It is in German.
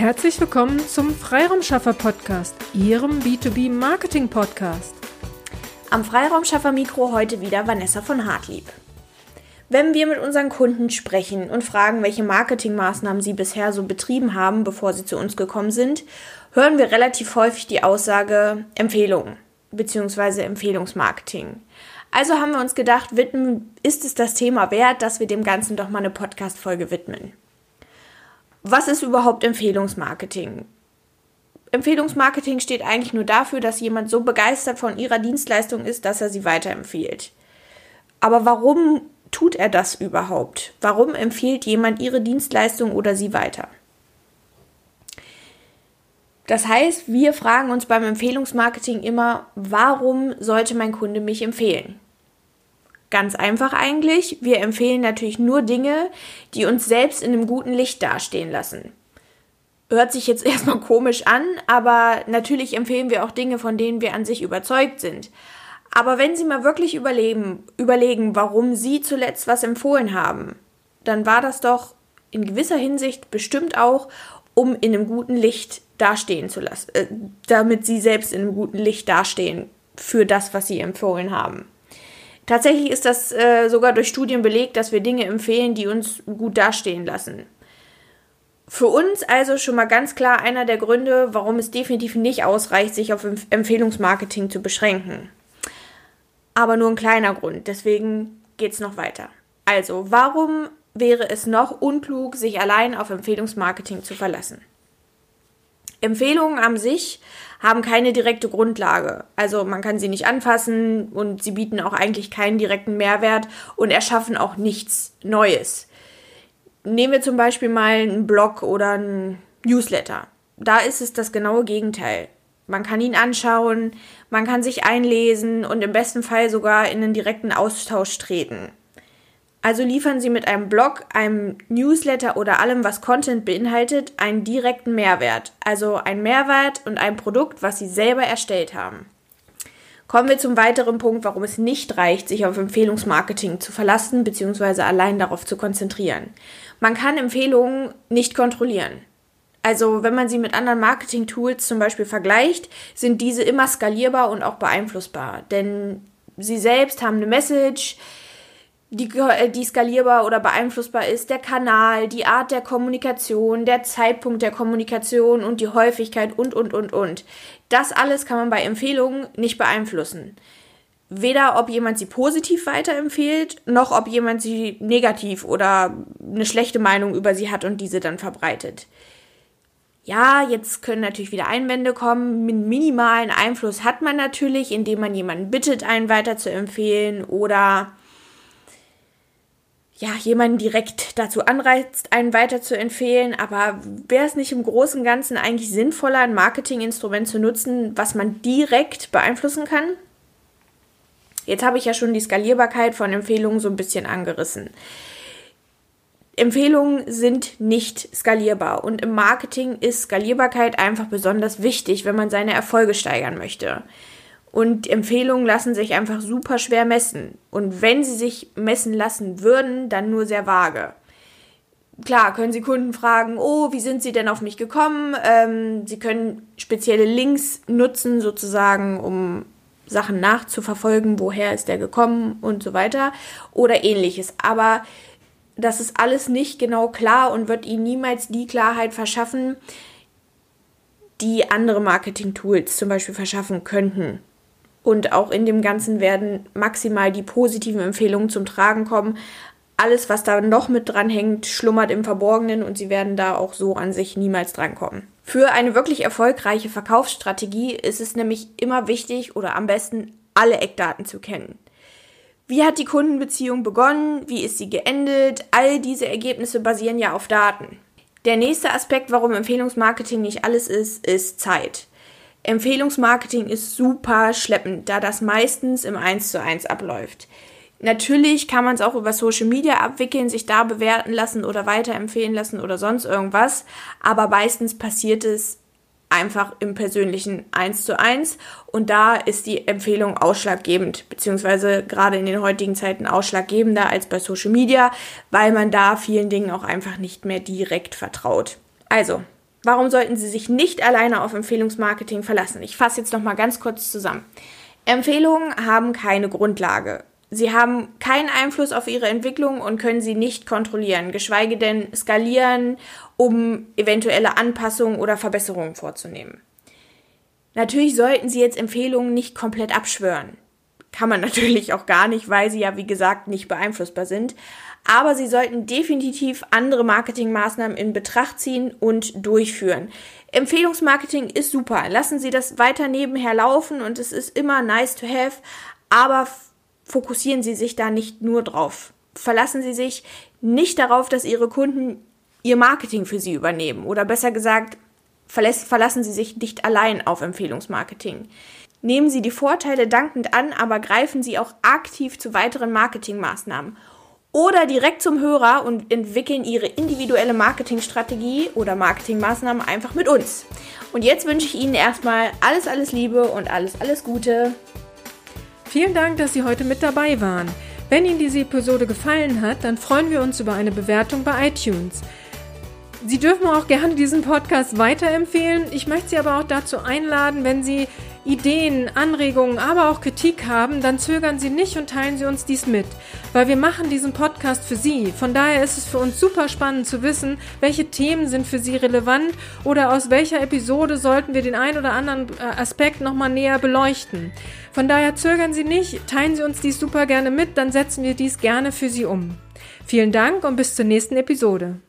Herzlich willkommen zum Freiraumschaffer Podcast, Ihrem B2B Marketing Podcast. Am Freiraumschaffer Mikro heute wieder Vanessa von Hartlieb. Wenn wir mit unseren Kunden sprechen und fragen, welche Marketingmaßnahmen sie bisher so betrieben haben, bevor sie zu uns gekommen sind, hören wir relativ häufig die Aussage Empfehlungen bzw. Empfehlungsmarketing. Also haben wir uns gedacht, widmen, ist es das Thema wert, dass wir dem Ganzen doch mal eine Podcast-Folge widmen. Was ist überhaupt Empfehlungsmarketing? Empfehlungsmarketing steht eigentlich nur dafür, dass jemand so begeistert von ihrer Dienstleistung ist, dass er sie weiterempfiehlt. Aber warum tut er das überhaupt? Warum empfiehlt jemand ihre Dienstleistung oder sie weiter? Das heißt, wir fragen uns beim Empfehlungsmarketing immer, warum sollte mein Kunde mich empfehlen? Ganz einfach eigentlich. Wir empfehlen natürlich nur Dinge, die uns selbst in einem guten Licht dastehen lassen. Hört sich jetzt erstmal komisch an, aber natürlich empfehlen wir auch Dinge, von denen wir an sich überzeugt sind. Aber wenn Sie mal wirklich überlegen, überlegen, warum Sie zuletzt was empfohlen haben, dann war das doch in gewisser Hinsicht bestimmt auch, um in einem guten Licht dastehen zu lassen, äh, damit Sie selbst in einem guten Licht dastehen für das, was Sie empfohlen haben. Tatsächlich ist das äh, sogar durch Studien belegt, dass wir Dinge empfehlen, die uns gut dastehen lassen. Für uns also schon mal ganz klar einer der Gründe, warum es definitiv nicht ausreicht, sich auf Empfehlungsmarketing zu beschränken. Aber nur ein kleiner Grund, deswegen geht es noch weiter. Also, warum wäre es noch unklug, sich allein auf Empfehlungsmarketing zu verlassen? Empfehlungen an sich haben keine direkte Grundlage. Also man kann sie nicht anfassen und sie bieten auch eigentlich keinen direkten Mehrwert und erschaffen auch nichts Neues. Nehmen wir zum Beispiel mal einen Blog oder einen Newsletter. Da ist es das genaue Gegenteil. Man kann ihn anschauen, man kann sich einlesen und im besten Fall sogar in einen direkten Austausch treten. Also liefern Sie mit einem Blog, einem Newsletter oder allem, was Content beinhaltet, einen direkten Mehrwert. Also ein Mehrwert und ein Produkt, was Sie selber erstellt haben. Kommen wir zum weiteren Punkt, warum es nicht reicht, sich auf Empfehlungsmarketing zu verlassen bzw. allein darauf zu konzentrieren. Man kann Empfehlungen nicht kontrollieren. Also wenn man sie mit anderen Marketing-Tools zum Beispiel vergleicht, sind diese immer skalierbar und auch beeinflussbar. Denn sie selbst haben eine Message, die, äh, die skalierbar oder beeinflussbar ist, der Kanal, die Art der Kommunikation, der Zeitpunkt der Kommunikation und die Häufigkeit und, und, und, und. Das alles kann man bei Empfehlungen nicht beeinflussen. Weder ob jemand sie positiv weiterempfiehlt, noch ob jemand sie negativ oder eine schlechte Meinung über sie hat und diese dann verbreitet. Ja, jetzt können natürlich wieder Einwände kommen. Einen minimalen Einfluss hat man natürlich, indem man jemanden bittet, einen weiter zu empfehlen oder ja, jemanden direkt dazu anreizt, einen weiter zu empfehlen, aber wäre es nicht im Großen und Ganzen eigentlich sinnvoller, ein Marketinginstrument zu nutzen, was man direkt beeinflussen kann? Jetzt habe ich ja schon die Skalierbarkeit von Empfehlungen so ein bisschen angerissen. Empfehlungen sind nicht skalierbar und im Marketing ist Skalierbarkeit einfach besonders wichtig, wenn man seine Erfolge steigern möchte. Und Empfehlungen lassen sich einfach super schwer messen. Und wenn sie sich messen lassen würden, dann nur sehr vage. Klar, können Sie Kunden fragen, oh, wie sind Sie denn auf mich gekommen? Ähm, sie können spezielle Links nutzen, sozusagen, um Sachen nachzuverfolgen, woher ist der gekommen und so weiter oder ähnliches. Aber das ist alles nicht genau klar und wird Ihnen niemals die Klarheit verschaffen, die andere Marketing-Tools zum Beispiel verschaffen könnten. Und auch in dem Ganzen werden maximal die positiven Empfehlungen zum Tragen kommen. Alles, was da noch mit dran hängt, schlummert im Verborgenen und sie werden da auch so an sich niemals drankommen. Für eine wirklich erfolgreiche Verkaufsstrategie ist es nämlich immer wichtig oder am besten alle Eckdaten zu kennen. Wie hat die Kundenbeziehung begonnen? Wie ist sie geendet? All diese Ergebnisse basieren ja auf Daten. Der nächste Aspekt, warum Empfehlungsmarketing nicht alles ist, ist Zeit. Empfehlungsmarketing ist super schleppend, da das meistens im 1 zu 1 abläuft. Natürlich kann man es auch über Social Media abwickeln, sich da bewerten lassen oder weiterempfehlen lassen oder sonst irgendwas, aber meistens passiert es einfach im persönlichen 1 zu 1 und da ist die Empfehlung ausschlaggebend, beziehungsweise gerade in den heutigen Zeiten ausschlaggebender als bei Social Media, weil man da vielen Dingen auch einfach nicht mehr direkt vertraut. Also, Warum sollten Sie sich nicht alleine auf Empfehlungsmarketing verlassen? Ich fasse jetzt noch mal ganz kurz zusammen. Empfehlungen haben keine Grundlage. Sie haben keinen Einfluss auf ihre Entwicklung und können sie nicht kontrollieren, geschweige denn skalieren, um eventuelle Anpassungen oder Verbesserungen vorzunehmen. Natürlich sollten Sie jetzt Empfehlungen nicht komplett abschwören. Kann man natürlich auch gar nicht, weil sie ja, wie gesagt, nicht beeinflussbar sind. Aber Sie sollten definitiv andere Marketingmaßnahmen in Betracht ziehen und durchführen. Empfehlungsmarketing ist super. Lassen Sie das weiter nebenher laufen und es ist immer nice to have, aber fokussieren Sie sich da nicht nur drauf. Verlassen Sie sich nicht darauf, dass Ihre Kunden Ihr Marketing für Sie übernehmen. Oder besser gesagt, verlassen Sie sich nicht allein auf Empfehlungsmarketing. Nehmen Sie die Vorteile dankend an, aber greifen Sie auch aktiv zu weiteren Marketingmaßnahmen. Oder direkt zum Hörer und entwickeln Ihre individuelle Marketingstrategie oder Marketingmaßnahmen einfach mit uns. Und jetzt wünsche ich Ihnen erstmal alles, alles Liebe und alles, alles Gute. Vielen Dank, dass Sie heute mit dabei waren. Wenn Ihnen diese Episode gefallen hat, dann freuen wir uns über eine Bewertung bei iTunes. Sie dürfen auch gerne diesen Podcast weiterempfehlen. Ich möchte Sie aber auch dazu einladen, wenn Sie Ideen, Anregungen, aber auch Kritik haben, dann zögern Sie nicht und teilen Sie uns dies mit, weil wir machen diesen Podcast für Sie. Von daher ist es für uns super spannend zu wissen, welche Themen sind für Sie relevant oder aus welcher Episode sollten wir den ein oder anderen äh, Aspekt nochmal näher beleuchten. Von daher zögern Sie nicht, teilen Sie uns dies super gerne mit, dann setzen wir dies gerne für Sie um. Vielen Dank und bis zur nächsten Episode.